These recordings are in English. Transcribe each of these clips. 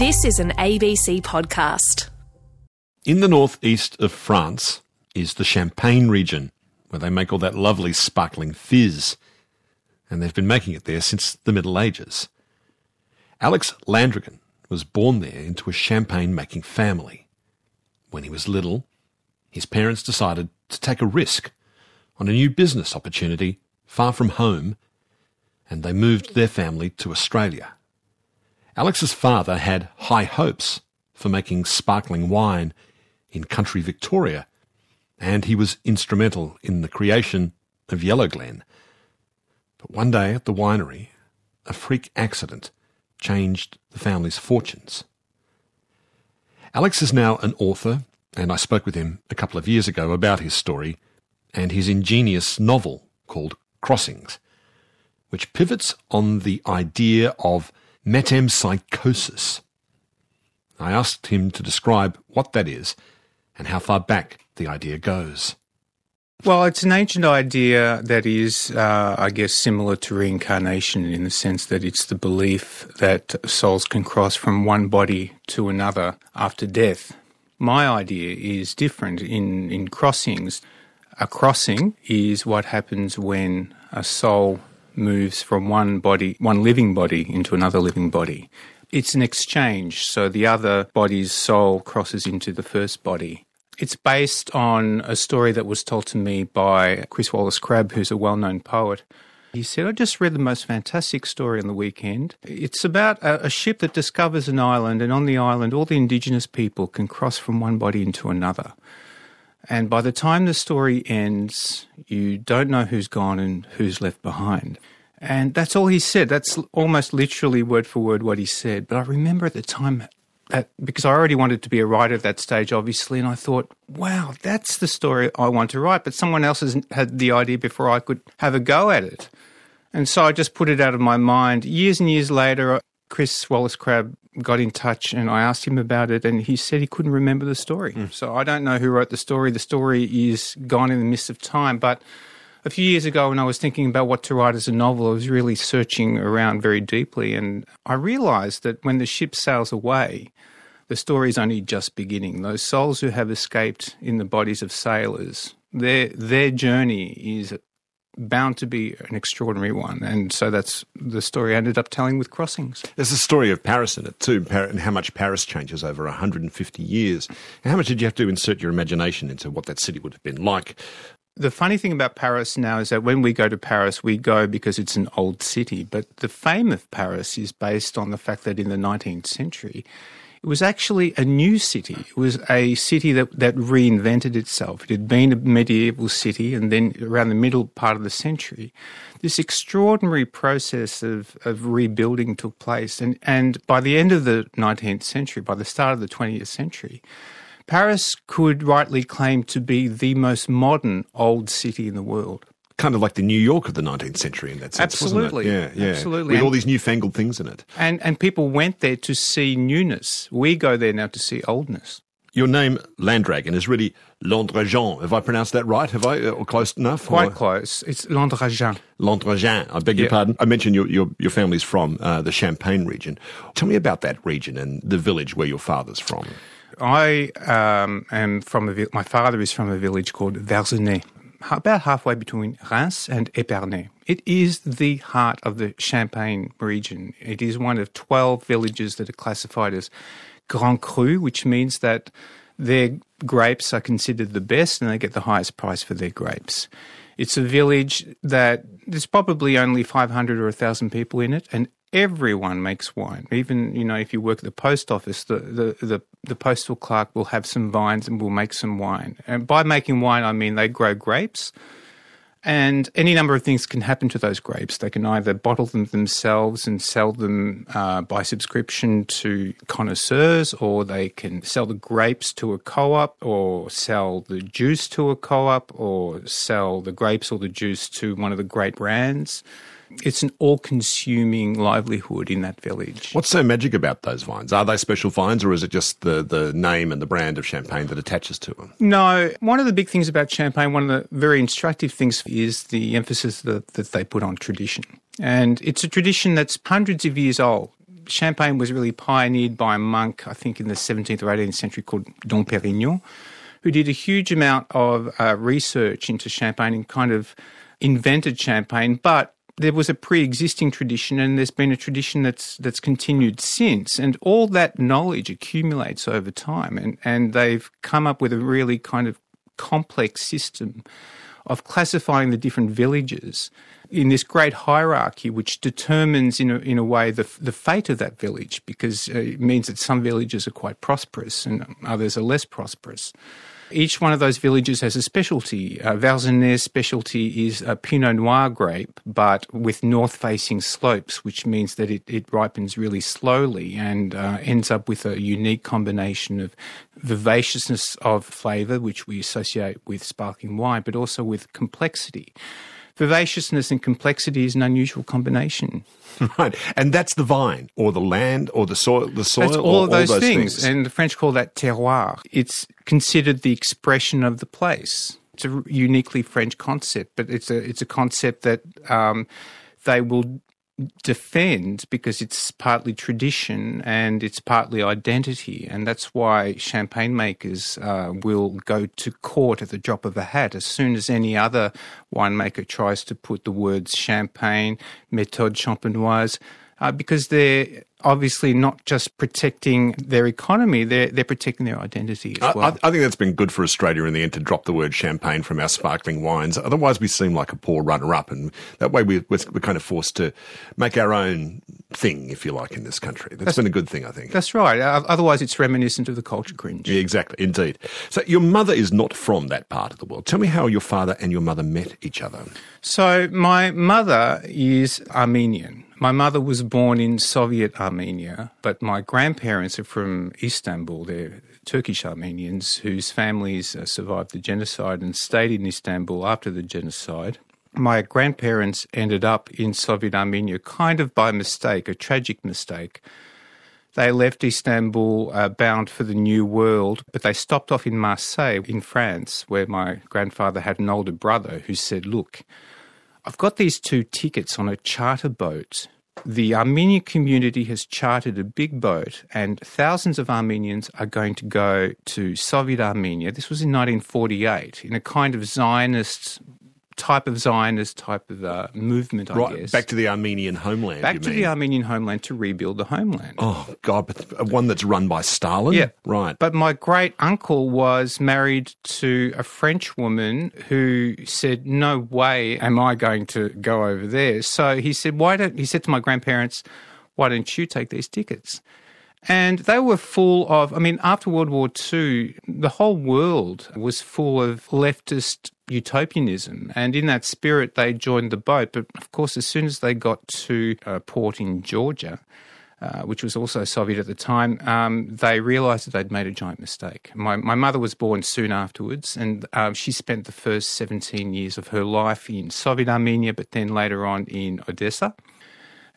This is an ABC podcast. In the northeast of France is the Champagne region, where they make all that lovely sparkling fizz. And they've been making it there since the Middle Ages. Alex Landrigan was born there into a champagne making family. When he was little, his parents decided to take a risk on a new business opportunity far from home, and they moved their family to Australia. Alex's father had high hopes for making sparkling wine in country Victoria, and he was instrumental in the creation of Yellow Glen. But one day at the winery, a freak accident changed the family's fortunes. Alex is now an author, and I spoke with him a couple of years ago about his story and his ingenious novel called Crossings, which pivots on the idea of metempsychosis. I asked him to describe what that is and how far back the idea goes. Well, it's an ancient idea that is, uh, I guess, similar to reincarnation in the sense that it's the belief that souls can cross from one body to another after death. My idea is different. In, in crossings, a crossing is what happens when a soul moves from one body, one living body, into another living body. It's an exchange, so the other body's soul crosses into the first body. It's based on a story that was told to me by Chris Wallace Crabb, who's a well known poet. He said, I just read the most fantastic story on the weekend. It's about a, a, ship that discovers an island, and on the island, all the indigenous people can cross from one body into another. And by the time the story ends, you don't know who's gone and who's left behind. And that's all he said. That's almost literally word for word what he said. But I remember at the time that because I already wanted to be a writer at that stage, obviously, and I thought, wow, that's the story I want to write. But someone else has had the idea before I could have a go at it. And so I just put it out of my mind. Years and years later, Chris Wallace Crabb got in touch and I asked him about it, and he said he couldn't remember the story. Mm. So I don't know who wrote the story. The story is gone in the midst of time. But a few years ago, when I was thinking about what to write as a novel, I was really searching around very deeply, and I realized that when the ship sails away, the story is only just beginning. Those souls who have escaped in the bodies of sailors, their their journey is bound to be an extraordinary one, and so that's the story I ended up telling with Crossings. There's a story of Paris in it too, and how much Paris changes over 150 years. How much did you have to insert your imagination into what that city would have been like? The funny thing about Paris now is that when we go to Paris, we go because it's an old city, but the fame of Paris is based on the fact that in the 19th century, it was actually a new city. It was a city that, that reinvented itself. It had been a medieval city, and then around the middle part of the century, this extraordinary process of, of rebuilding took place. And, and by the end of the 19th century, by the start of the 20th century, Paris could rightly claim to be the most modern old city in the world kind of like the New York of the 19th century in that sense, absolutely. Yeah, yeah. Absolutely. With and, all these newfangled things in it. And, and people went there to see newness. We go there now to see oldness. Your name, Landragon, is really Landragin. Have I pronounced that right? Have I, uh, or close enough? Quite or? close. It's Landragin. Landragin. I beg your pardon. I mentioned your, your, your family's from uh, the Champagne region. Tell me about that region and the village where your father's from. I um, am from a. My father is from a village called Verzenay, about halfway between Reims and Epernay. It is the heart of the Champagne region. It is one of 12 villages that are classified as Grand Cru, which means that their grapes are considered the best and they get the highest price for their grapes. It's a village that there's probably only 500 or 1,000 people in it, and everyone makes wine. Even you know, if you work at the post office, the, the, the, the, postal clerk will have some vines and will make some wine. And by making wine, I mean they grow grapes. And any number of things can happen to those grapes. They can either bottle them themselves and sell them uh, by subscription to connoisseurs, or they can sell the grapes to a co op, or sell the juice to a co op, or sell the grapes or the juice to one of the great brands it's an all consuming livelihood in that village. What's so magic about those vines? Are they special vines or is it just the, the name and the brand of champagne that attaches to them? No. One of the big things about champagne, one of the very instructive things is the emphasis that, that they put on tradition. And it's a tradition that's hundreds of years old. Champagne was really pioneered by a monk, I think in the 17th or 18th century, called Dom Perignon, who did a huge amount of uh, research into Champagne and kind of invented Champagne, but there was a pre-existing tradition and there's been a tradition that's that's continued since and all that knowledge accumulates over time and and they've come up with a really kind of complex system of classifying the different villages in this great hierarchy, which determines, in a, in a way, the, the fate of that village, because uh, it means that some villages are quite prosperous and others are less prosperous. Each one of those villages has a specialty. Uh, specialty is a Pinot Noir grape, but with north facing slopes, which means that it, it ripens really slowly and uh, ends up with a unique combination of vivaciousness of flavour, which we associate with sparkling wine, but also with complexity vivaciousness and complexity is an unusual combination. Right, and that's the vine, or the land, or the soil. The soil, that's all of those, all those things. things. and the French call that terroir. It's considered the expression of the place. It's a uniquely French concept, but it's a it's a concept that um, they will defend because it's partly tradition and it's partly identity. And that's why champagne makers uh, will go to court at the drop of a hat as soon as any other winemaker tries to put the words champagne, méthode champenoise, uh, because they're obviously not just protecting their economy, they're, they're protecting their identity as well. I, I, think that's been good for Australia in the end to drop the word champagne from our sparkling wines. Otherwise, we seem like a poor runner up, and that way we, we're, we're kind of forced to make our own thing, if you like, in this country. that's, that's been a good thing, I think. That's right. Uh, otherwise, it's reminiscent of the culture cringe. Yeah, exactly, indeed. So, your mother is not from that part of the world. Tell me how your father and your mother met each other. So, my mother is Armenian. My mother was born in Soviet Armenia, but my grandparents are from Istanbul. They're Turkish Armenians whose families uh, survived the genocide and stayed in Istanbul after the genocide. My grandparents ended up in Soviet Armenia kind of by mistake, a tragic mistake. They left Istanbul uh, bound for the New World, but they stopped off in Marseille in France, where my grandfather had an older brother who said, Look, I've got these two tickets on a charter boat. The Armenian community has chartered a big boat, and thousands of Armenians are going to go to Soviet Armenia. This was in 1948 in a kind of Zionist type of Zionist type of uh, movement, I right, guess. Back to the Armenian homeland. Back to mean? the Armenian homeland to rebuild the homeland. Oh, God, but one that's run by Stalin? Yeah. Right. But my great uncle was married to a French woman who said, No way am I going to go over there. So he said, Why don't, he said to my grandparents, Why don't you take these tickets? And they were full of, I mean, after World War II, the whole world was full of leftist utopianism. And in that spirit, they joined the boat. But of course, as soon as they got to a port in Georgia, uh, which was also Soviet at the time, um, they realised that they'd made a giant mistake. My, my mother was born soon afterwards, and uh, she spent the first 17 years of her life in Soviet Armenia, but then later on in Odessa.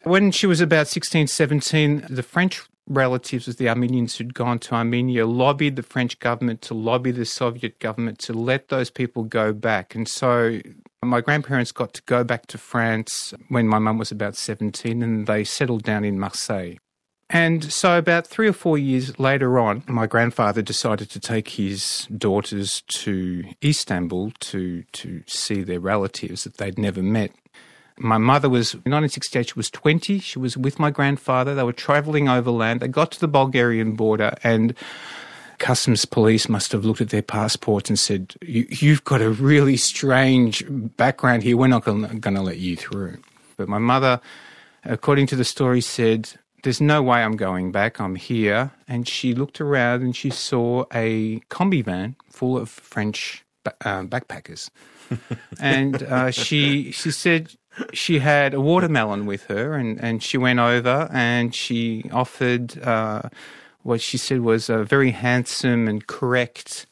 When she was about 16, 17, the French relatives of the Armenians who'd gone to Armenia lobbied the French government to lobby the Soviet government to let those people go back. And so my grandparents got to go back to France when my mum was about 17 and they settled down in Marseille. And so, about three or four years later on, my grandfather decided to take his daughters to Istanbul to, to see their relatives that they'd never met. My mother was, in 1968, she was 20. She was with my grandfather. They were traveling overland. They got to the Bulgarian border and customs police must have looked at their passports and said, You've got a really strange background here. We're not going to let you through. But my mother, according to the story, said, There's no way I'm going back. I'm here. And she looked around and she saw a combi van full of French uh, backpackers. and uh, she she said she had a watermelon with her, and, and she went over and she offered uh, what she said was a very handsome and correct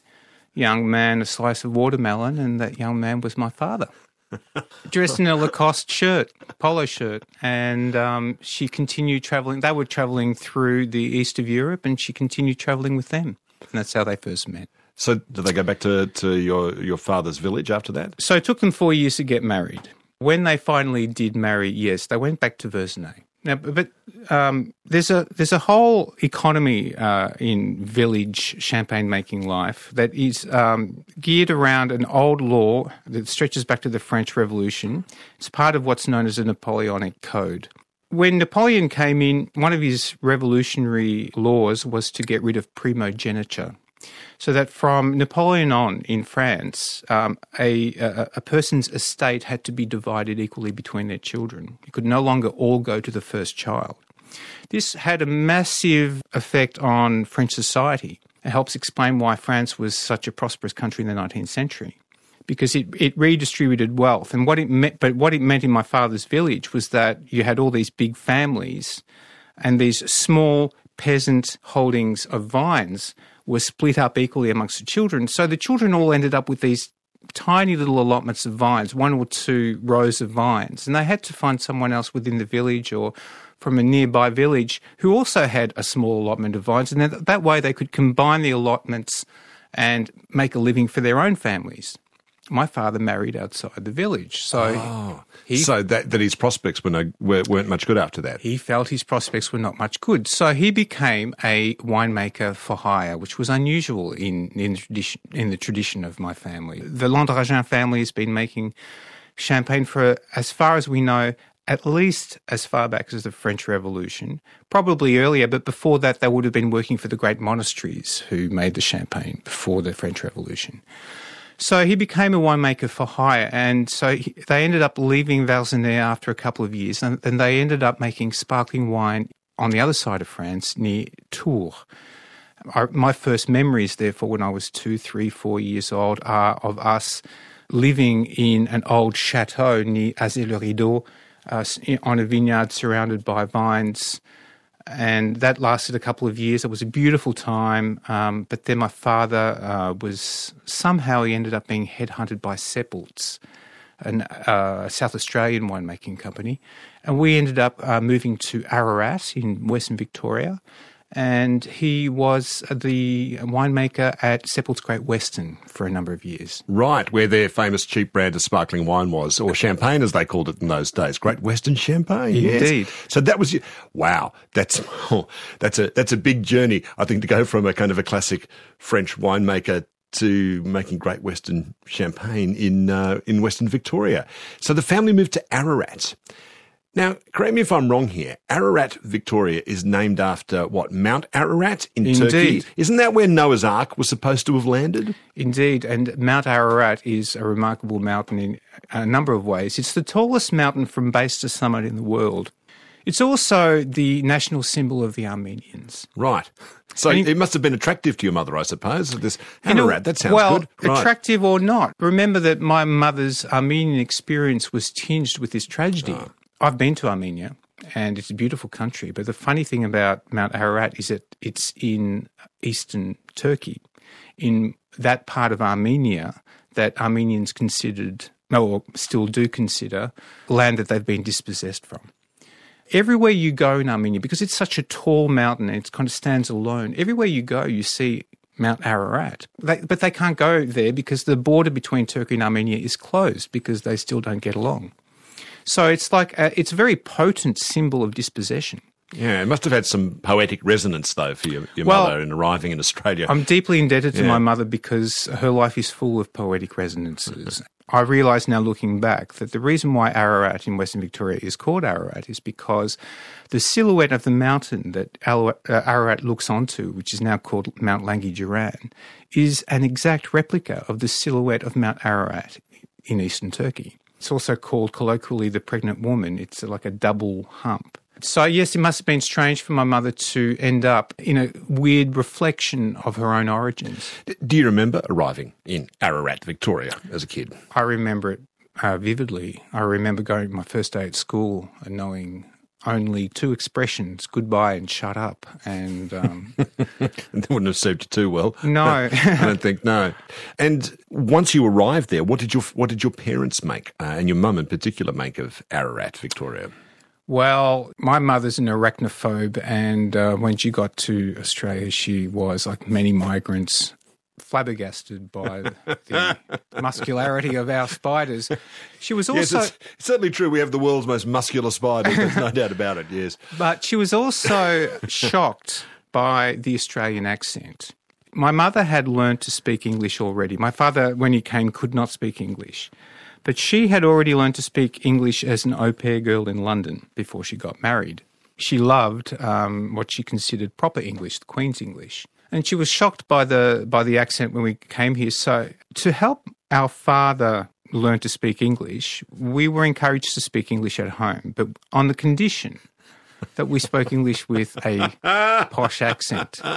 young man a slice of watermelon, and that young man was my father. Dressed in a Lacoste shirt, polo shirt, and um, she continued traveling. They were traveling through the east of Europe, and she continued traveling with them, and that's how they first met. So, did they go back to, to your, your father's village after that? So, it took them four years to get married. When they finally did marry, yes, they went back to Verzenay. Now, but um, there's a there's a whole economy uh, in village champagne making life that is um, geared around an old law that stretches back to the French Revolution. It's part of what's known as a Napoleonic Code. When Napoleon came in, one of his revolutionary laws was to get rid of primogeniture. So that from Napoleon on in France, um, a, a, a, person's estate had to be divided equally between their children. It could no longer all go to the first child. This had a massive effect on French society. It helps explain why France was such a prosperous country in the 19th century. Because it, it redistributed wealth. And what it meant, but what it meant in my father's village was that you had all these big families and these small peasant holdings of vines were split up equally amongst the children. So the children all ended up with these tiny little allotments of vines, one or two rows of vines. And they had to find someone else within the village or from a nearby village who also had a small allotment of vines. And that, way they could combine the allotments and make a living for their own families my father married outside the village. So oh, he, so that, that his prospects were no, weren't much good after that. He felt his prospects were not much good. So he became a winemaker for hire, which was unusual in, in, the, tradition, in the tradition of my family. The Landragin family has been making champagne for, as far as we know, at least as far back as the French Revolution, probably earlier, but before that, they would have been working for the great monasteries who made the champagne before the French Revolution. So he became a winemaker for hire, and so he, they ended up leaving Verzenay after a couple of years, and, and they ended up making sparkling wine on the other side of France near Tours. Our, my first memories, therefore, when I was two, three, four years old, are of us living in an old chateau near Azay-le-Rideau uh, on a vineyard surrounded by vines and that lasted a couple of years. It was a beautiful time, um, but then my father uh, was somehow he ended up being headhunted by Seppelts, a uh, South Australian winemaking company, and we ended up uh, moving to Ararat in Western Victoria, and he was the winemaker at Seppelt's Great Western for a number of years. Right, where their famous cheap brand of sparkling wine was, or champagne as they called it in those days. Great Western champagne. Indeed. Yes. So that was wow. That's oh, that's a that's a big journey. I think to go from a kind of a classic French winemaker to making Great Western champagne in uh, in Western Victoria. So the family moved to Ararat. Now, correct me if I'm wrong here. Ararat, Victoria is named after what? Mount Ararat in Indeed. Turkey? Isn't that where Noah's Ark was supposed to have landed? Indeed, and Mount Ararat is a remarkable mountain in a number of ways. It's the tallest mountain from base to summit in the world. It's also the national symbol of the Armenians. Right. So it must have been attractive to your mother, I suppose. This Ararat, that sounds well, good. Right. attractive or not. Remember that my mother's Armenian experience was tinged with this tragedy. Oh. I've been to Armenia and it's a beautiful country. But the funny thing about Mount Ararat is that it's in eastern Turkey, in that part of Armenia that Armenians considered, or still do consider, land that they've been dispossessed from. Everywhere you go in Armenia, because it's such a tall mountain and it kind of stands alone, everywhere you go, you see Mount Ararat. They, but they can't go there because the border between Turkey and Armenia is closed because they still don't get along. So it's like a, it's a very potent symbol of dispossession. Yeah, it must have had some poetic resonance, though, for your, your well, mother in arriving in Australia. I'm deeply indebted to yeah. my mother because her life is full of poetic resonances. I realise now looking back that the reason why Ararat in Western Victoria is called Ararat is because the silhouette of the mountain that uh, Ararat looks onto, which is now called Mount Langi Ghiran, is an exact replica of the silhouette of Mount Ararat in eastern Turkey. It's also called colloquially the pregnant woman. It's like a double hump. So, yes, it must have been strange for my mother to end up in a weird reflection of her own origins. Do you remember arriving in Ararat, Victoria, as a kid? I remember it uh, vividly. I remember going my first day at school and knowing only two expressions, goodbye and shut up. And um, that wouldn't have served you too well. No. I don't think, no. And once you arrived there, what did your, what did your parents make, uh, and your mum in particular, make of Ararat, Victoria? Well, my mother's an arachnophobe, and uh, when she got to Australia, she was, like many migrants, flabbergasted by the muscularity of our spiders. She was Yes, also, it's, it's certainly true. We have the world's most muscular spiders. There's no doubt about it. Yes. but she was also shocked by the Australian accent. My mother had learned to speak English already. My father, when he came, could not speak English. But she had already learned to speak English as an au pair girl in London before she got married. She loved um, what she considered proper English, the Queen's English. And she was shocked by the, by the accent when we came here. So, to help our father learn to speak English, we were encouraged to speak English at home, but on the condition that we spoke English with a posh accent.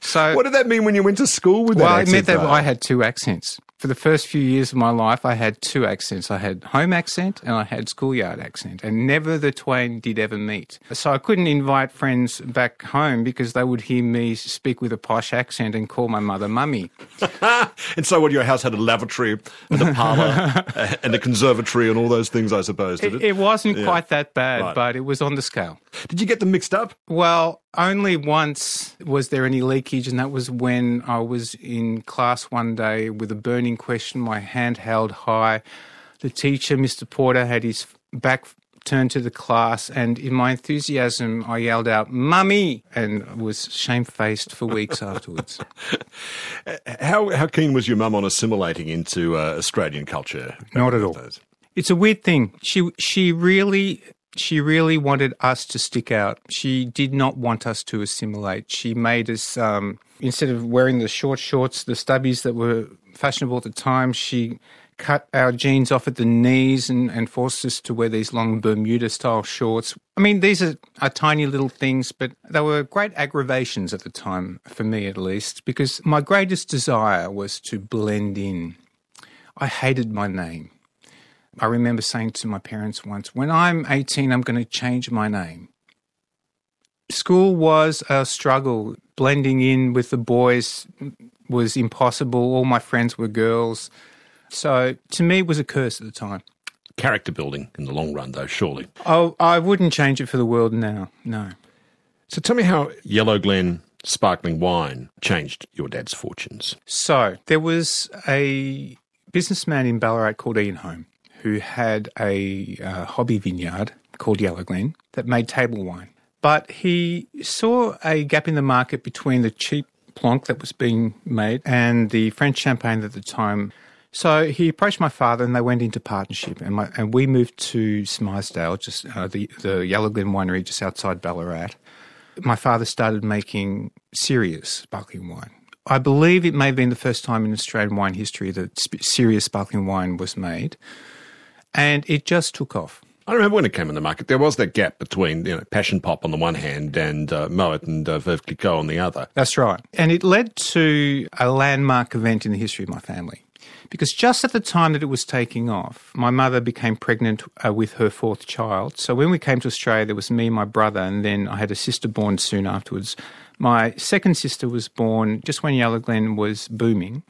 So, What did that mean when you went to school with that well, it accent, meant that though? I had two accents. For the first few years of my life, I had two accents. I had home accent and I had schoolyard accent, and never the twain did ever meet. So I couldn't invite friends back home because they would hear me speak with a posh accent and call my mother mummy. and so, what your house had a lavatory and a parlour and a conservatory and all those things, I suppose, did It, it? it wasn't Yeah. quite that bad, Right. but it was on the scale. Did you get them mixed up? Well, only once was there any leakage, and that was when I was in class one day with a burning question, my hand held high. The teacher, Mr. Porter, had his back turned to the class, and in my enthusiasm, I yelled out, Mummy! and was shamefaced for weeks afterwards. How how keen was your mum on assimilating into uh, Australian culture? Not at all. It's a weird thing. She she really she really wanted us to stick out. She did not want us to assimilate. She made us um, instead of wearing the short shorts, the stubbies that were fashionable at the time. She cut our jeans off at the knees and, and forced us to wear these long Bermuda style shorts. I mean, these are, are tiny little things, but they were great aggravations at the time, for me at least, because my greatest desire was to blend in. I hated my name. I remember saying to my parents once, when I'm 18, I'm going to change my name. School was a struggle. Blending in with the boys was impossible. All my friends were girls. So to me, it was a curse at the time. Character building in the long run, though, surely. Oh, I wouldn't change it for the world now. No. So tell me how Yellow Glen sparkling wine changed your dad's fortunes. So there was a businessman in Ballarat called Ian Home who had a uh, hobby vineyard called Yellow Glen that made table wine. But he saw a gap in the market between the cheap plonk that was being made and the French champagne at the time. So he approached my father and they went into partnership. And, my, and we moved to Smythesdale, just uh, the, the Yellow Glen winery just outside Ballarat. My father started making serious sparkling wine. I believe it may have been the first time in Australian wine history that serious sparkling wine was made. And it just took off. I remember when it came in the market, there was that gap between you know, Passion Pop on the one hand and uh, Moet and uh, Veuve Clicquot on the other. That's right. And it led to a landmark event in the history of my family. Because just at the time that it was taking off, my mother became pregnant uh, with her fourth child. So when we came to Australia, there was me, my brother, and then I had a sister born soon afterwards. My second sister was born just when Yellow Glen was booming.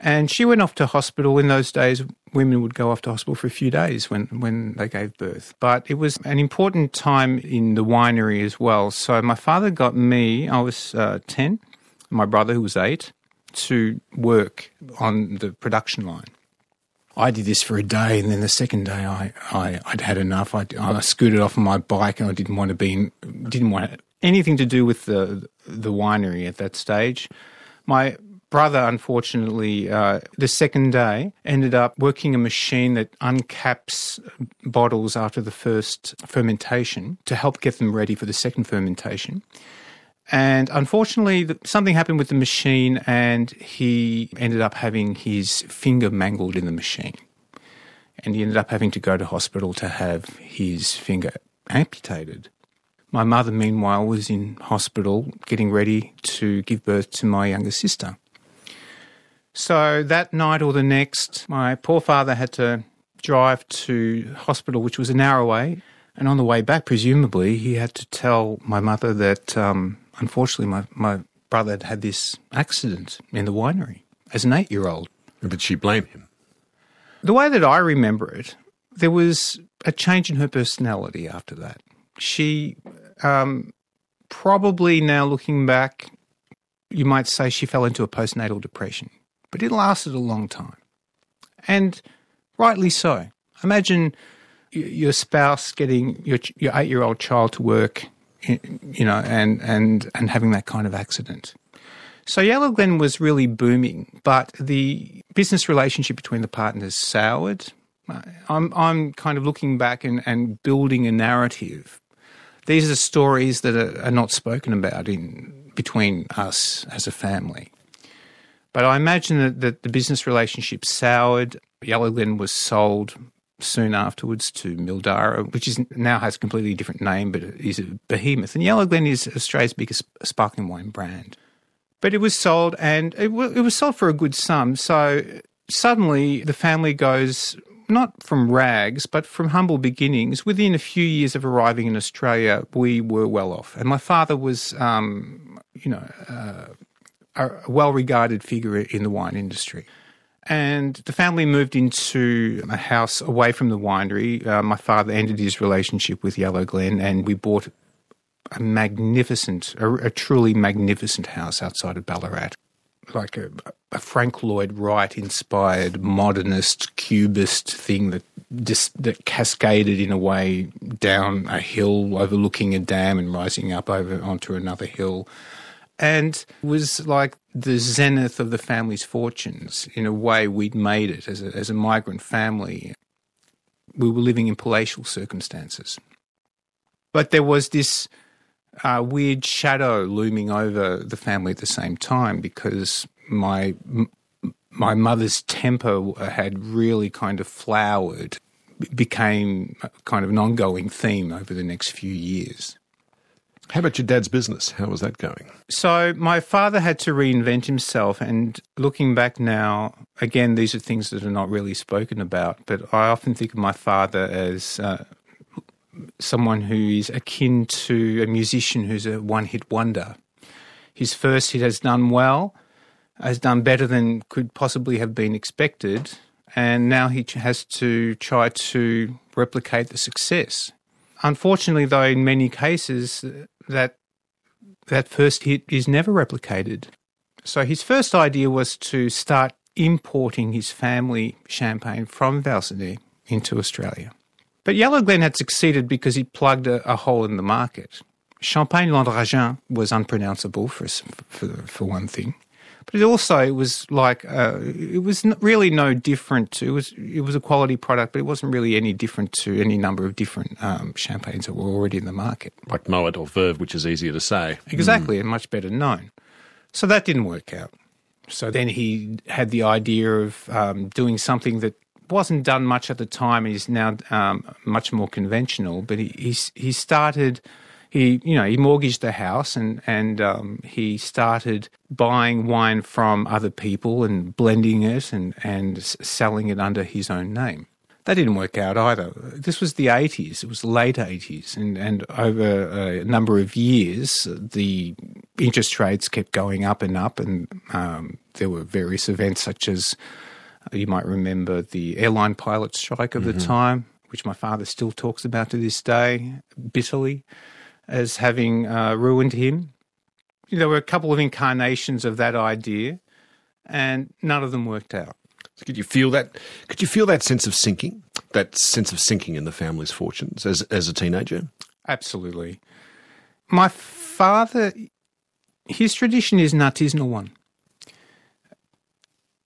And she went off to hospital. In those days, women would go off to hospital for a few days when, when they gave birth. But it was an important time in the winery as well. So my father got me, I was uh, 10, my brother, who was 8, to work on the production line. I did this for a day, and then the second day, I, I I'd had enough. I, I scooted off on my bike, and I didn't want to be in, didn't want anything to do with the the winery at that stage. My brother, unfortunately, uh, the second day ended up working a machine that uncaps bottles after the first fermentation to help get them ready for the second fermentation. And unfortunately, something happened with the machine, and he ended up having his finger mangled in the machine. And he ended up having to go to hospital to have his finger amputated. My mother, meanwhile, was in hospital getting ready to give birth to my younger sister. So that night or the next, my poor father had to drive to hospital, which was an hour away. And on the way back, presumably, he had to tell my mother that um, unfortunately my, my brother had had this accident in the winery as an eight year old. Did she blame him? The way that I remember it, there was a change in her personality after that. She um, probably now looking back you might say she fell into a postnatal depression, but it lasted a long time. And rightly so. Imagine your spouse getting your, your eight year old child to work, you know, and, and, and having that kind of accident. So Yellow Glen was really booming, but the business relationship between the partners soured. I'm, I'm kind of looking back and, and building a narrative. These are stories that are, are not spoken about in between us as a family. But I imagine that, that the business relationship soured. Yellow Glen was sold soon afterwards to Mildara, which is now has a completely different name, but is a behemoth. And Yellow Glen is Australia's biggest sparkling wine brand. But it was sold, and it, w- it was sold for a good sum. So suddenly, the family goes not from rags, but from humble beginnings. Within a few years of arriving in Australia, we were well off. And my father was, um, you know, uh, a well regarded figure in the wine industry. And the family moved into a house away from the winery. Uh, my father ended his relationship with Yellow Glen, and we bought a magnificent, a, a truly magnificent house outside of Ballarat. Like a, a Frank Lloyd Wright inspired modernist cubist thing that just that cascaded in a way down a hill overlooking a dam and rising up over onto another hill and was like the zenith of the family's fortunes. In a way, we'd made it as a, as a migrant family. We were living in palatial circumstances. But there was this uh, weird shadow looming over the family at the same time because my my mother's temper had really kind of flowered, became kind of an ongoing theme over the next few years. How about your dad's business? How was that going? So, my father had to reinvent himself. And looking back now, again, these are things that are not really spoken about. But I often think of my father as uh, someone who is akin to a musician who's a one hit wonder. His first hit has done well, has done better than could possibly have been expected. And now he has to try to replicate the success. Unfortunately, though, in many cases, that that first hit is never replicated. So his first idea was to start importing his family champagne from Verzenay into Australia. But Yellow Glen had succeeded because he plugged a, a hole in the market. Champagne Landragin was unpronounceable for, for, for one thing. But it also it was like uh, it was really no different. It was it was a quality product, but it wasn't really any different to any number of different um, champagnes that were already in the market, like Moet or Veuve, which is easier to say. Exactly, mm. and much better known. So that didn't work out. So then he had the idea of um, doing something that wasn't done much at the time. Is now um, much more conventional, but he he, he started he you know he mortgaged the house and and um, he started buying wine from other people and blending it and and selling it under his own name. That didn't work out either. This was the 80s. It was late 80s, and and over a number of years, the interest rates kept going up and up, and um, there were various events such as you might remember the airline pilot strike of mm-hmm. the time, which my father still talks about to this day bitterly as having uh, ruined him. There were a couple of incarnations of that idea, and none of them worked out. Could you feel that? Could you feel that sense of sinking? That sense of sinking in the family's fortunes as as a teenager? Absolutely. My father, his tradition is an artisanal one.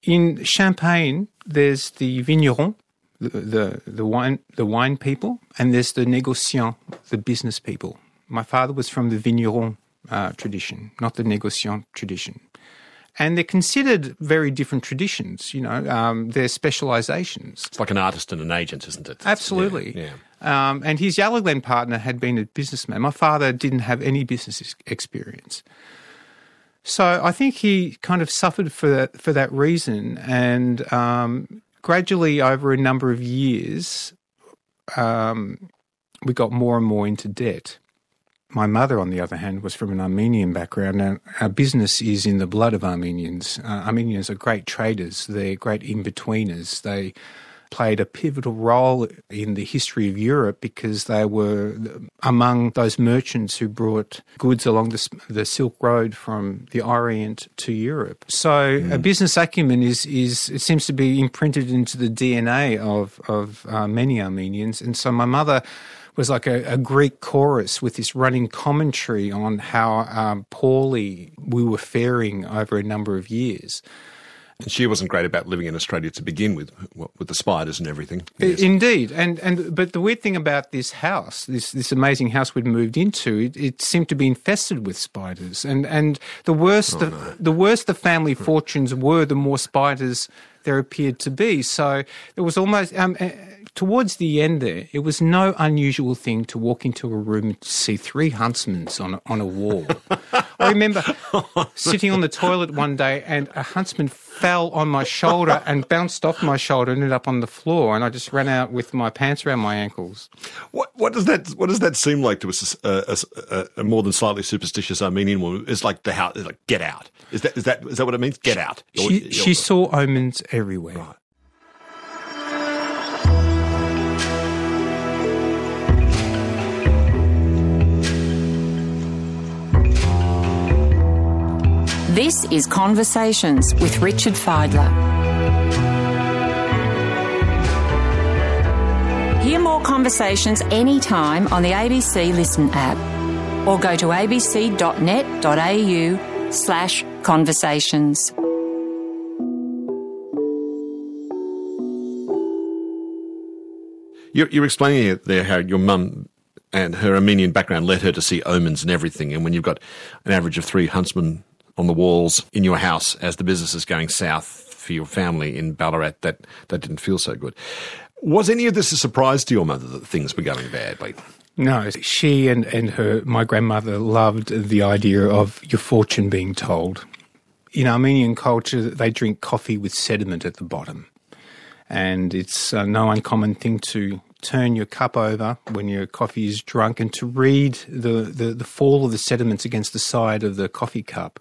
In Champagne, there's the vigneron, the, the, the wine the wine people, and there's the négociant, the business people. My father was from the vigneron uh, tradition, not the négociant tradition. And they're considered very different traditions, you know, um, they're specializations. It's like an artist and an agent, isn't it? Absolutely. Yeah. yeah. Um, and his Glen partner had been a businessman. My father didn't have any business experience. So I think he kind of suffered for that, for that reason. And um, gradually, over a number of years, um, we got more and more into debt. My mother, on the other hand, was from an Armenian background, and our business is in the blood of Armenians. Uh, Armenians are great traders, they're great in betweeners. They played a pivotal role in the history of Europe because they were among those merchants who brought goods along the, the Silk Road from the Orient to Europe. So mm. a business acumen is, is it seems to be imprinted into the DNA of, of uh, many Armenians. And so my mother was like a, a, Greek chorus with this running commentary on how um, poorly we were faring over a number of years. And she wasn't great about living in Australia to begin with, with the spiders and everything. Yes. Indeed, and and but the weird thing about this house, this this amazing house we'd moved into, it, it seemed to be infested with spiders. And and the worse oh, the no. the worse the family fortunes were, the more spiders there appeared to be. So it was almost. Um, towards the end there, it was no unusual thing to walk into a room and see three huntsmen on a, on a wall. I remember sitting on the toilet one day and a huntsman fell on my shoulder and bounced off my shoulder and ended up on the floor, and I just ran out with my pants around my ankles. What, what does that What does that seem like to a, a, a, a more than slightly superstitious Armenian woman? It's like the house, like get out. Is that is that is that what it means? Get out. She, you're, saw omens everywhere. Right. This is Conversations with Richard Fidler. Hear more conversations anytime on the ABC Listen app or go to abc.net.au slash conversations. You're, you're explaining it there how your mum and her Armenian background led her to see omens and everything. And when you've got an average of three huntsmen on the walls in your house as the business is going south for your family in Ballarat, that, that didn't feel so good. Was any of this a surprise to your mother that things were going badly? No, she and, and her my grandmother loved the idea of your fortune being told. In Armenian culture, they drink coffee with sediment at the bottom, and it's uh, no uncommon thing to turn your cup over when your coffee is drunk and to read the, the, the fall of the sediments against the side of the coffee cup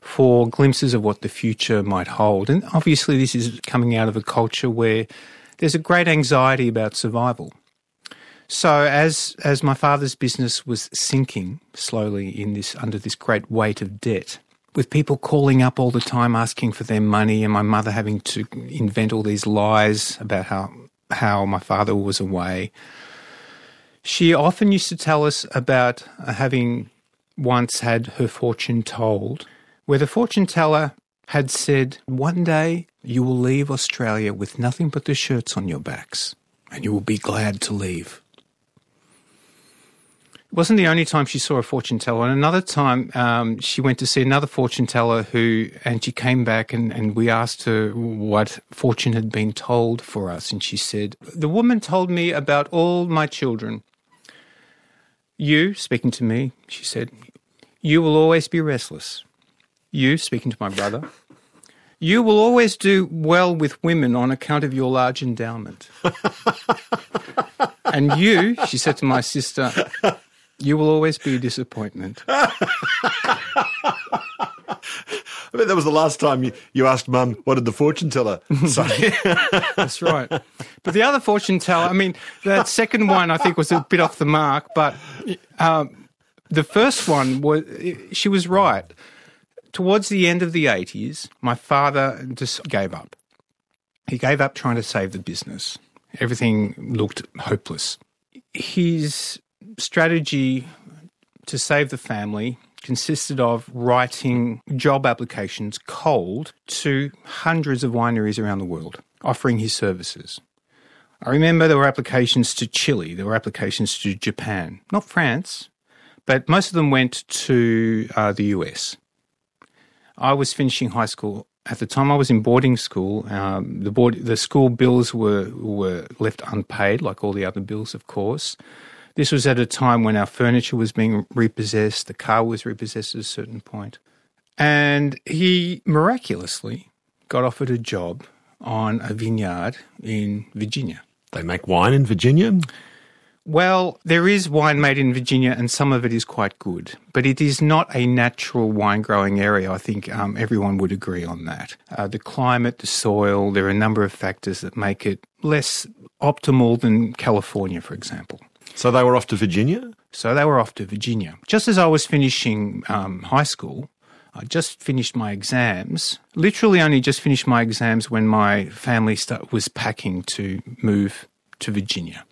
for glimpses of what the future might hold. And obviously, this is coming out of a culture where there's a great anxiety about survival. So, as as my father's business was sinking slowly in this under this great weight of debt, with people calling up all the time asking for their money, and my mother having to invent all these lies about how how my father was away. She often used to tell us about having once had her fortune told, where the fortune teller had said, One day you will leave Australia with nothing but the shirts on your backs, and you will be glad to leave. It wasn't the only time she saw a fortune teller. And another time, um, she went to see another fortune teller who, and she came back and, and we asked her what fortune had been told for us. And she said, The woman told me about all my children. You, speaking to me, she said, You will always be restless. You, speaking to my brother, you will always do well with women on account of your large endowment. and you, she said to my sister, you will always be a disappointment. I bet that was the last time you, you asked Mum, what did the fortune teller say? That's right. But the other fortune teller, I mean, that second one I think was a bit off the mark, but um, the first one was, she was right. Towards the end of the 80s, my father just gave up. He gave up trying to save the business. Everything looked hopeless. His strategy to save the family consisted of writing job applications cold to hundreds of wineries around the world, offering his services. I remember there were applications to Chile, there were applications to Japan, not France, but most of them went to uh, the US. I was finishing high school. At the time I was in boarding school, um, the, board, the school bills were, were left unpaid, like all the other bills, of course. This was at a time when our furniture was being repossessed, the car was repossessed at a certain point. And he miraculously got offered a job on a vineyard in Virginia. They make wine in Virginia? Well, there is wine made in Virginia, and some of it is quite good, but it is not a natural wine growing area. I think um, everyone would agree on that. Uh, the climate, the soil, there are a number of factors that make it less optimal than California, for example. So they were off to Virginia? So they were off to Virginia. Just as I was finishing um, high school, I just finished my exams, literally only just finished my exams when my family start, was packing to move to Virginia.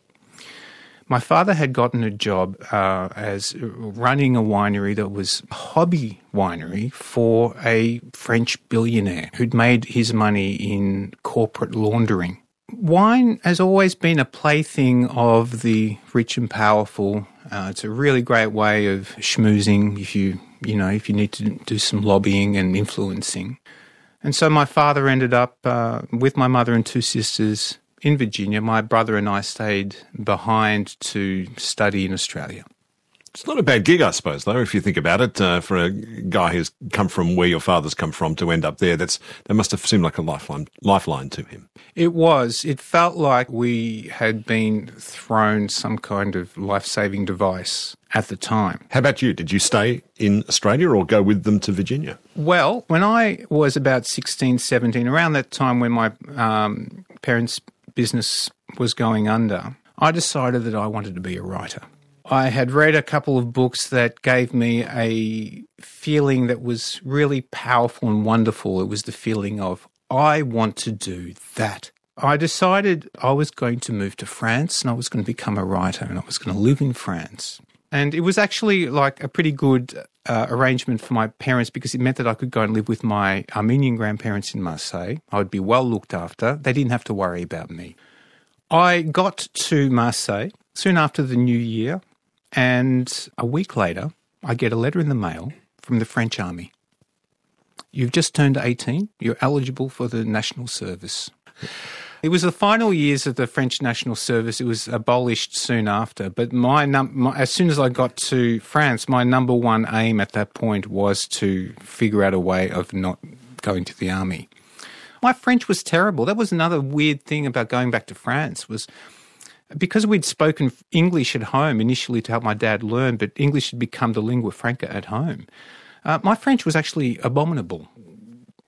My father had gotten a job uh, as running a winery that was a hobby winery for a French billionaire who'd made his money in corporate laundering. Wine has always been a plaything of the rich and powerful. Uh, it's a really great way of schmoozing if you, you know, if you need to do some lobbying and influencing. And so my father ended up uh, with my mother and two sisters in Virginia. My brother and I stayed behind to study in Australia. It's not a bad gig, I suppose, though, if you think about it. Uh, for a guy who's come from where your father's come from to end up there, that's that must have seemed like a lifeline, lifeline to him. It was. It felt like we had been thrown some kind of life-saving device at the time. How about you? Did you stay in Australia or go with them to Virginia? Well, when I was about 16, 17, around that time when my um, parents' business was going under, I decided that I wanted to be a writer. I had read a couple of books that gave me a feeling that was really powerful and wonderful. It was the feeling of, I want to do that. I decided I was going to move to France and I was going to become a writer and I was going to live in France. And it was actually like a pretty good uh, arrangement for my parents because it meant that I could go and live with my Armenian grandparents in Marseille. I would be well looked after. They didn't have to worry about me. I got to Marseille soon after the new year. And a week later, I get a letter in the mail from the French army. You've just turned 18. You're eligible for the national service. It was the final years of the French national service. It was abolished soon after. But my, num- my, as soon as I got to France, my number one aim at that point was to figure out a way of not going to the army. My French was terrible. That was another weird thing about going back to France was because we'd spoken English at home initially to help my dad learn, but English had become the lingua franca at home. Uh, my French was actually abominable.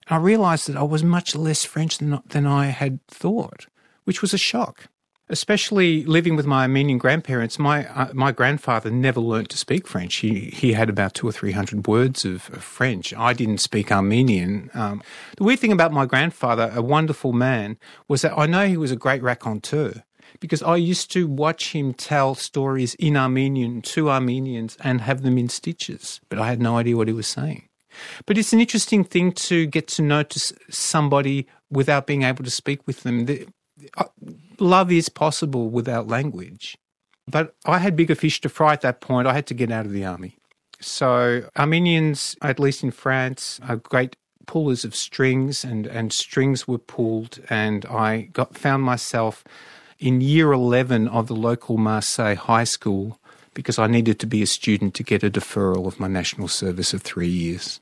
I realised that I was much less French than, than I had thought, which was a shock. Especially living with my Armenian grandparents, my uh, my grandfather never learnt to speak French. He he had about two or three hundred words of, of French. I didn't speak Armenian. Um, the weird thing about my grandfather, a wonderful man, was that I know he was a great raconteur, because I used to watch him tell stories in Armenian to Armenians and have them in stitches, but I had no idea what he was saying. But it's an interesting thing to get to know to somebody without being able to speak with them. The, uh, love is possible without language. But I had bigger fish to fry at that point. I had to get out of the army. So Armenians, at least in France, are great pullers of strings, and, and strings were pulled, and I got found myself in year 11 of the local Marseille high school because I needed to be a student to get a deferral of my national service of three years.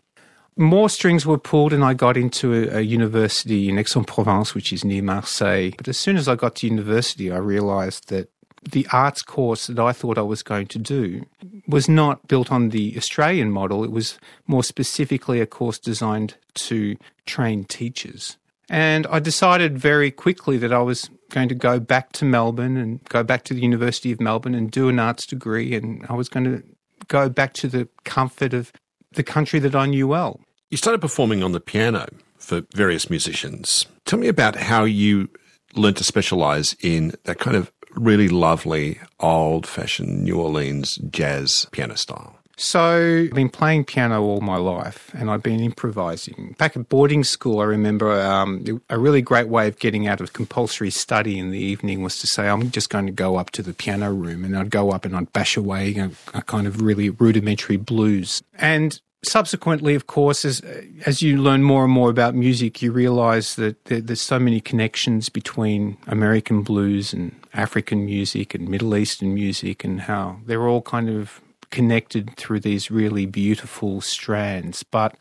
More strings were pulled, and I got into a, a university in Aix-en-Provence, which is near Marseille. But as soon as I got to university, I realised that the arts course that I thought I was going to do was not built on the Australian model. It was more specifically a course designed to train teachers. And I decided very quickly that I was going to go back to Melbourne and go back to the University of Melbourne and do an arts degree. And I was going to go back to the comfort of the country that I knew well. You started performing on the piano for various musicians. Tell me about how you learned to specialize in that kind of really lovely, old fashioned New Orleans jazz piano style. So I've been playing piano all my life and I've been improvising. Back at boarding school, I remember um, a really great way of getting out of compulsory study in the evening was to say, I'm just going to go up to the piano room and I'd go up and I'd bash away a, kind of really rudimentary blues. And subsequently, of course, as as you learn more and more about music, you realize that there, there's so many connections between American blues and African music and Middle Eastern music, and how they're all kind of connected through these really beautiful strands. But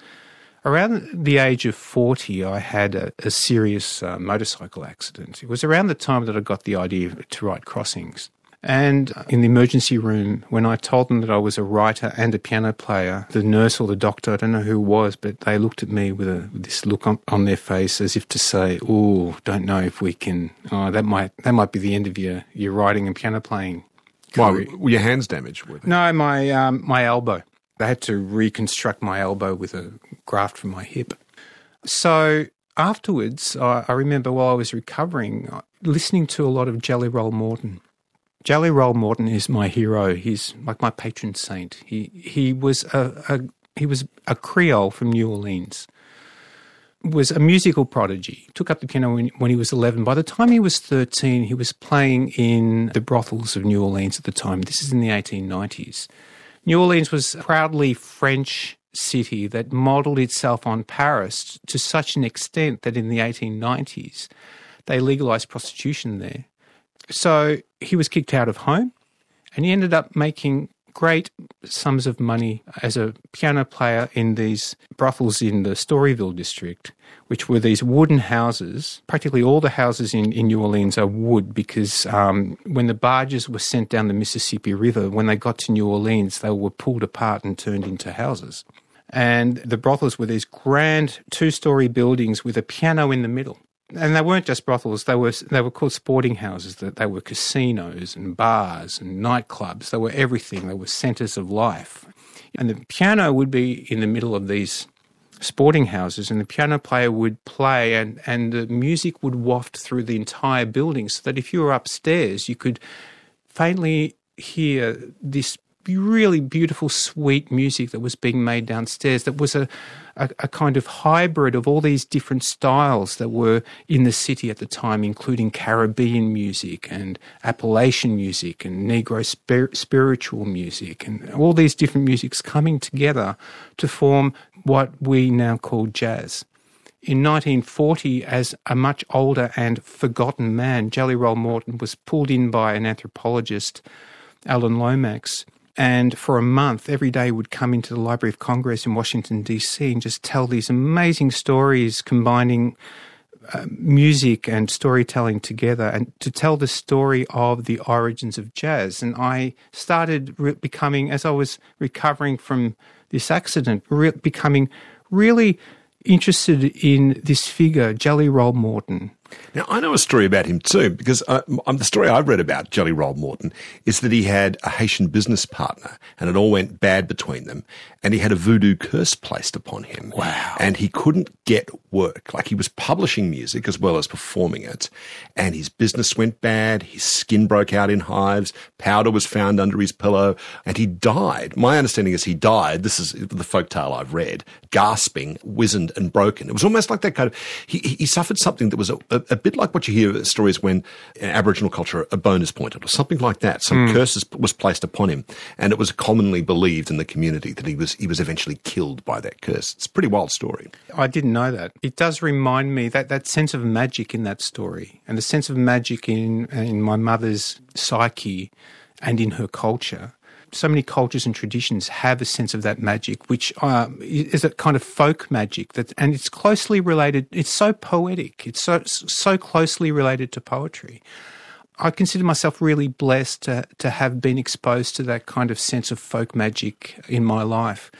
around the age of 40, I had a, a serious uh, motorcycle accident. It was around the time that I got the idea to write crossings. And in the emergency room, when I told them that I was a writer and a piano player, the nurse or the doctor, I don't know who it was, but they looked at me with, a, with this look on, on, their face as if to say, "Oh, don't know if we can. Oh, that might that might be the end of your your writing and piano playing." Why were your hands damaged? Were No, my um, my elbow. They had to reconstruct my elbow with a graft from my hip. So afterwards, I, I remember while I was recovering, uh, listening to a lot of Jelly Roll Morton. Jelly Roll Morton is my hero. He's like my patron saint. He he was a, a he was a Creole from New Orleans. Was a musical prodigy. Took up the piano when, when he was 11. By the time he was 13, he was playing in the brothels of New Orleans at the time. This is in the 1890s. New Orleans was a proudly French city that modelled itself on Paris to such an extent that in the 1890s they legalised prostitution there. So he was kicked out of home and he ended up making great sums of money as a piano player in these brothels in the Storyville district, which were these wooden houses. Practically all the houses in, in New Orleans are wood because um, when the barges were sent down the Mississippi River, when they got to New Orleans, they were pulled apart and turned into houses. And the brothels were these grand two story buildings with a piano in the middle and they weren't just brothels. They were they were called sporting houses. That they were casinos and bars and nightclubs. They were everything. They were centres of life. And the piano would be in the middle of these sporting houses, and the piano player would play, and and the music would waft through the entire building, so that if you were upstairs, you could faintly hear this really beautiful, sweet music that was being made downstairs. That was a, a, a, kind of hybrid of all these different styles that were in the city at the time, including Caribbean music and Appalachian music and Negro spir- spiritual music and all these different musics coming together to form what we now call jazz. In 1940, as a much older and forgotten man, Jelly Roll Morton was pulled in by an anthropologist, Alan Lomax, and for a month, every day would come into the Library of Congress in Washington, D.C., and just tell these amazing stories combining uh, music and storytelling together and to tell the story of the origins of jazz. And I started re- becoming, as I was recovering from this accident, re- becoming really interested in this figure, Jelly Roll Morton. Now, I know a story about him too, because uh, the story I've read about Jelly Roll Morton is that he had a Haitian business partner and it all went bad between them. And he had a voodoo curse placed upon him. Wow. And he couldn't get work. Like he was publishing music as well as performing it. And his business went bad. His skin broke out in hives. Powder was found under his pillow and he died. My understanding is he died. This is the folk tale I've read, gasping, wizened and broken. It was almost like that kind of, he, he suffered something that was a, a, a bit like what you hear stories when in Aboriginal culture a bone is pointed or something like that. Some mm. curse was placed upon him, and it was commonly believed in the community that he was he was eventually killed by that curse. It's a pretty wild story. I didn't know that. It does remind me that that sense of magic in that story, and the sense of magic in in my mother's psyche, and in her culture so many cultures and traditions have a sense of that magic, which uh, is a kind of folk magic that, and it's closely related. It's so poetic. It's so so closely related to poetry. I consider myself really blessed to to have been exposed to that kind of sense of folk magic in my life.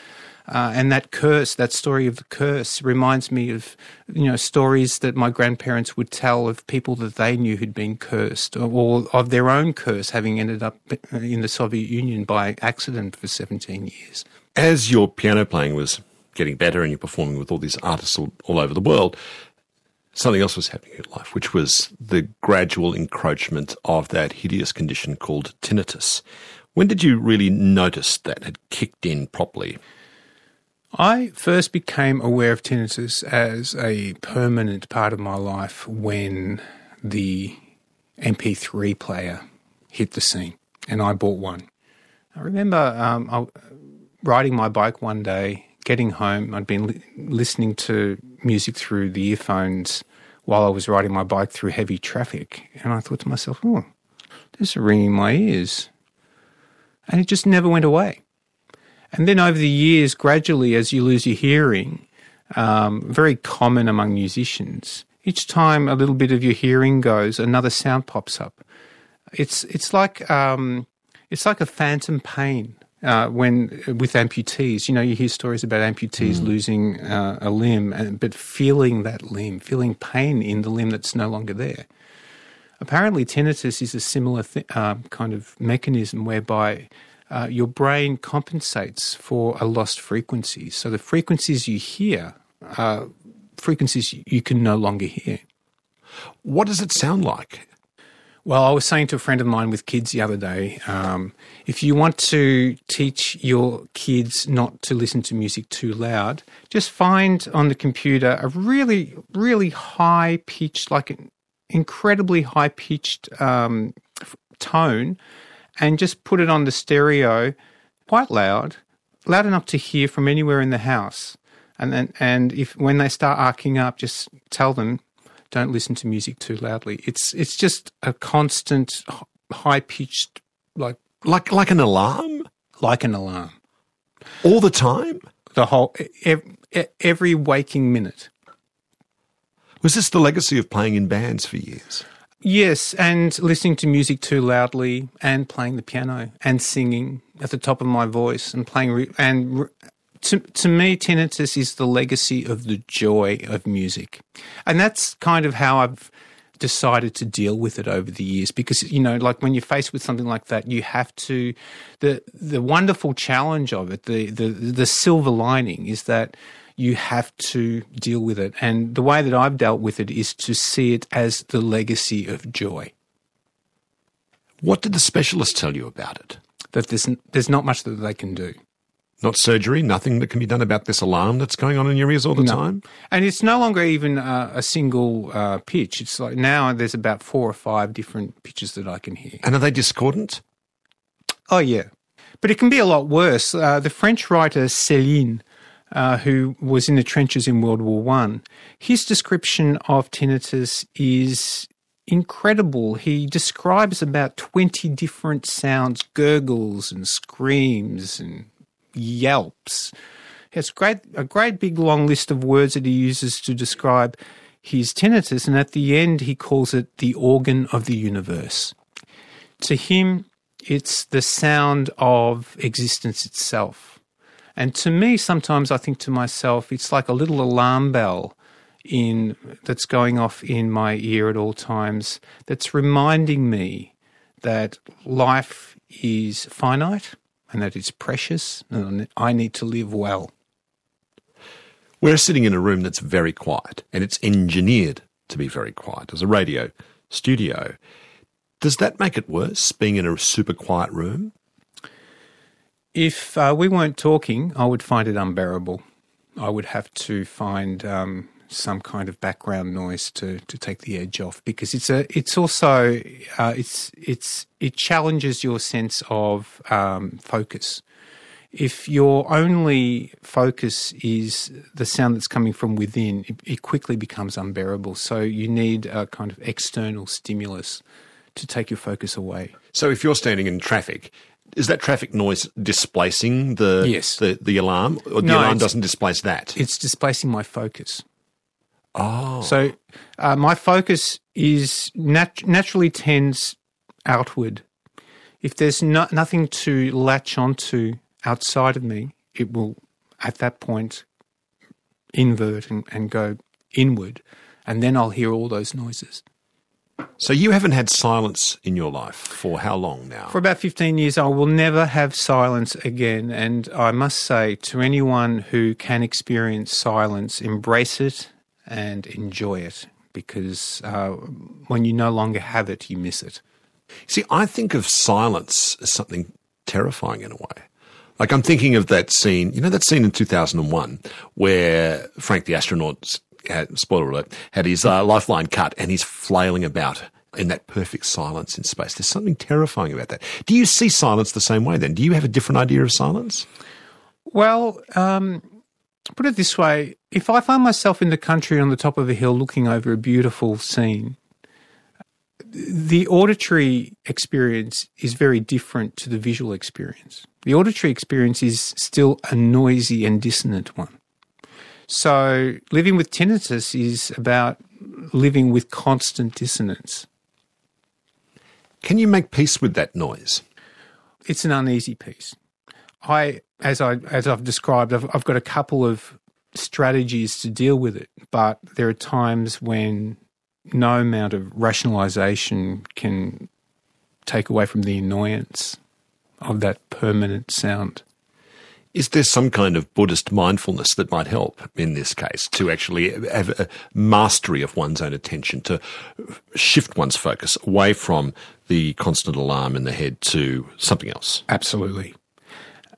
Uh, and that curse, that story of the curse, reminds me of you know stories that my grandparents would tell of people that they knew who'd been cursed, or, or of their own curse having ended up in the Soviet Union by accident for 17 years. As your piano playing was getting better and you're performing with all these artists all, all over the world, something else was happening in your life, which was the gradual encroachment of that hideous condition called tinnitus. When did you really notice that had kicked in properly? I first became aware of tinnitus as a permanent part of my life when the MP3 player hit the scene, and I bought one. I remember um, I, riding my bike one day, getting home. I'd been li- listening to music through the earphones while I was riding my bike through heavy traffic, and I thought to myself, "Oh, this is ringing in my ears," and it just never went away. And then over the years, gradually, as you lose your hearing, um, very common among musicians, each time a little bit of your hearing goes, another sound pops up. It's it's like um, it's like a phantom pain uh, when with amputees. You know, you hear stories about amputees mm. losing uh, a limb, and, but feeling that limb, feeling pain in the limb that's no longer there. Apparently, tinnitus is a similar th- uh, kind of mechanism whereby uh, your brain compensates for a lost frequency. So the frequencies you hear are frequencies you can no longer hear. What does it sound like? Well, I was saying to a friend of mine with kids the other day um, if you want to teach your kids not to listen to music too loud, just find on the computer a really, really high pitched, like an incredibly high pitched um, tone, and just put it on the stereo quite loud, loud enough to hear from anywhere in the house. And then, and if when they start arcing up, just tell them don't listen to music too loudly. It's it's just a constant high pitched like like like an alarm, like an alarm, all the time. The whole every, every waking minute. Was this the legacy of playing in bands for years? Yes, and listening to music too loudly, and playing the piano, and singing at the top of my voice, and playing re- and re- to, to me, tinnitus is the legacy of the joy of music. And that's kind of how I've decided to deal with it over the years because you know like when you're faced with something like that you have to the the wonderful challenge of it the the the silver lining is that you have to deal with it and the way that I've dealt with it is to see it as the legacy of joy what did the specialist tell you about it that there's there's not much that they can do not surgery, nothing that can be done about this alarm that's going on in your ears all the no. time. And it's no longer even uh, a single uh, pitch. It's like now there's about four or five different pitches that I can hear. And are they discordant? Oh, yeah. But it can be a lot worse. Uh, the French writer Céline, uh, who was in the trenches in World War One, his description of tinnitus is incredible. He describes about 20 different sounds, gurgles and screams and yelps. He has great, a great big long list of words that he uses to describe his tinnitus, and at the end he calls it the organ of the universe. To him, it's the sound of existence itself. And to me, sometimes I think to myself, it's like a little alarm bell in that's going off in my ear at all times that's reminding me that life is finite and that it's precious and I need to live well. We're sitting in a room that's very quiet and it's engineered to be very quiet as a radio studio. Does that make it worse, being in a super quiet room? If uh, we weren't talking, I would find it unbearable. I would have to find um, some kind of background noise to, to take the edge off because it's a it's also uh, it's it's it challenges your sense of um, focus. If your only focus is the sound that's coming from within, it, it quickly becomes unbearable. So you need a kind of external stimulus to take your focus away. So if you're standing in traffic, is that traffic noise displacing the yes. the, the alarm, or the no, alarm doesn't displace that? It's displacing my focus. Oh. So uh, my focus is nat- naturally tends outward. If there's no- nothing to latch onto outside of me, it will at that point invert and, and go inward, and then I'll hear all those noises. So you haven't had silence in your life for how long now? For about 15 years. I will never have silence again. And I must say to anyone who can experience silence, embrace it and enjoy it because uh, when you no longer have it, you miss it. See, I think of silence as something terrifying in a way. Like I'm thinking of that scene, you know, that scene in 2001 where Frank the astronaut, had, spoiler alert, had his uh, lifeline cut and he's flailing about in that perfect silence in space. There's something terrifying about that. Do you see silence the same way then? Do you have a different idea of silence? Well, um, put it this way if I find myself in the country on the top of a hill looking over a beautiful scene, the auditory experience is very different to the visual experience. The auditory experience is still a noisy and dissonant one. So, living with tinnitus is about living with constant dissonance. Can you make peace with that noise? It's an uneasy peace. I, as I as I've described, I've, I've got a couple of strategies to deal with it, but there are times when no amount of rationalization can take away from the annoyance of that permanent sound. Is there some kind of Buddhist mindfulness that might help in this case to actually have a mastery of one's own attention, to shift one's focus away from the constant alarm in the head to something else? Absolutely.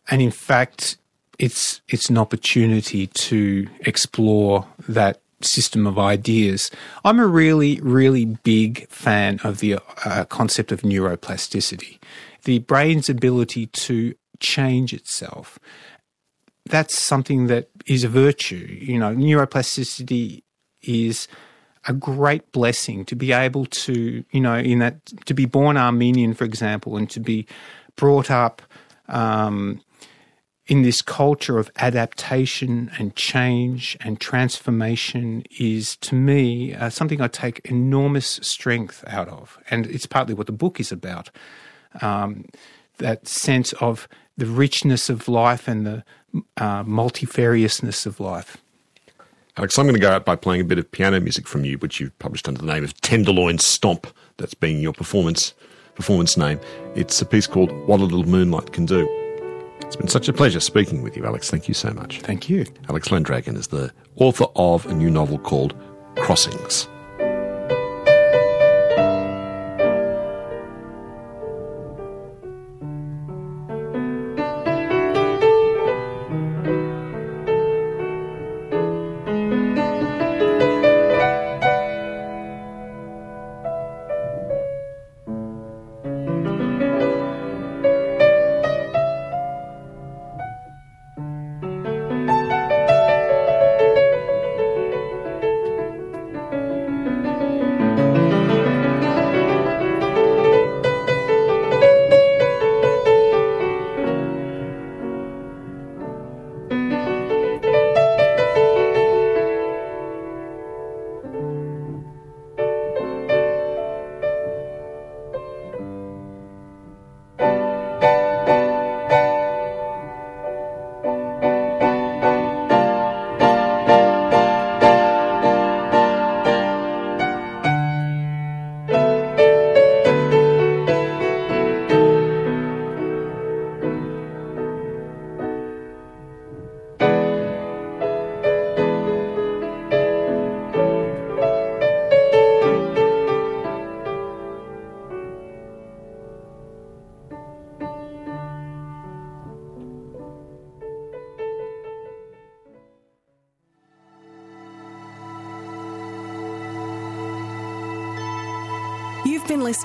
And in fact, it's it's an opportunity to explore that system of ideas. I'm a really, really big fan of the uh, concept of neuroplasticity, the brain's ability to change itself. That's something that is a virtue. You know, neuroplasticity is a great blessing to be able to, you know, in that to be born Armenian, for example, and to be brought up um, in this culture of adaptation and change and transformation is, to me, uh, something I take enormous strength out of. And it's partly what the book is about um, that sense of the richness of life and the uh, multifariousness of life. Alex, I'm going to go out by playing a bit of piano music from you, which you've published under the name of Tenderloin Stomp. That's being your performance performance name. It's a piece called What a Little Moonlight Can Do. It's been such a pleasure speaking with you, Alex. Thank you so much. Thank you. Alex Landragin is the author of a new novel called Crossings.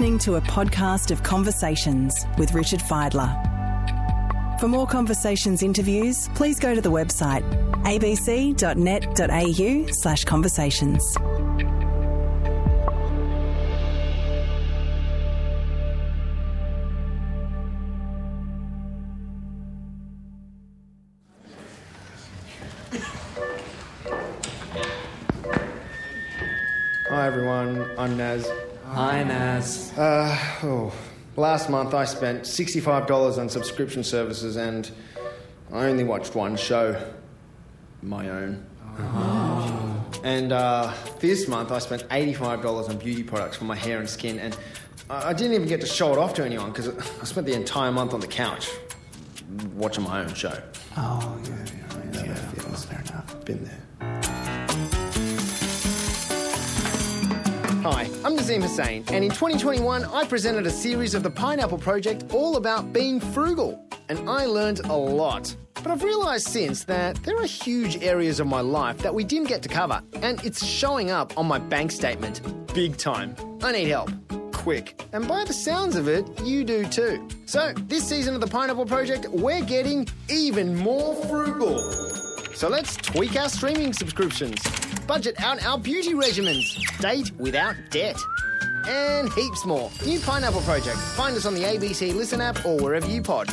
Listening to a podcast of Conversations with Richard Fidler. For more Conversations interviews, please go to the website abc.net.au slash conversations. Hi everyone, I'm Naz. Hi, Naz. Uh, oh, last month I spent $65 on subscription services and I only watched one show. My own. And uh, this month I spent $85 on beauty products for my hair and skin and I didn't even get to show it off to anyone because I spent the entire month on the couch watching my own show. Oh, yeah, yeah, that feeling. Fair enough. Been there. Hi, I'm Nazeem Hussain, and in 2021 I presented a series of the Pineapple Project all about being frugal, and I learned a lot. But I've realised since that there are huge areas of my life that we didn't get to cover, and it's showing up on my bank statement. Big time. I need help. Quick. And by the sounds of it, you do too. So, this season of the Pineapple Project, we're getting even more frugal. So let's tweak our streaming subscriptions, budget out our beauty regimens, date without debt, and heaps more. New Pineapple Project. Find us on the ABC Listen app or wherever you pod.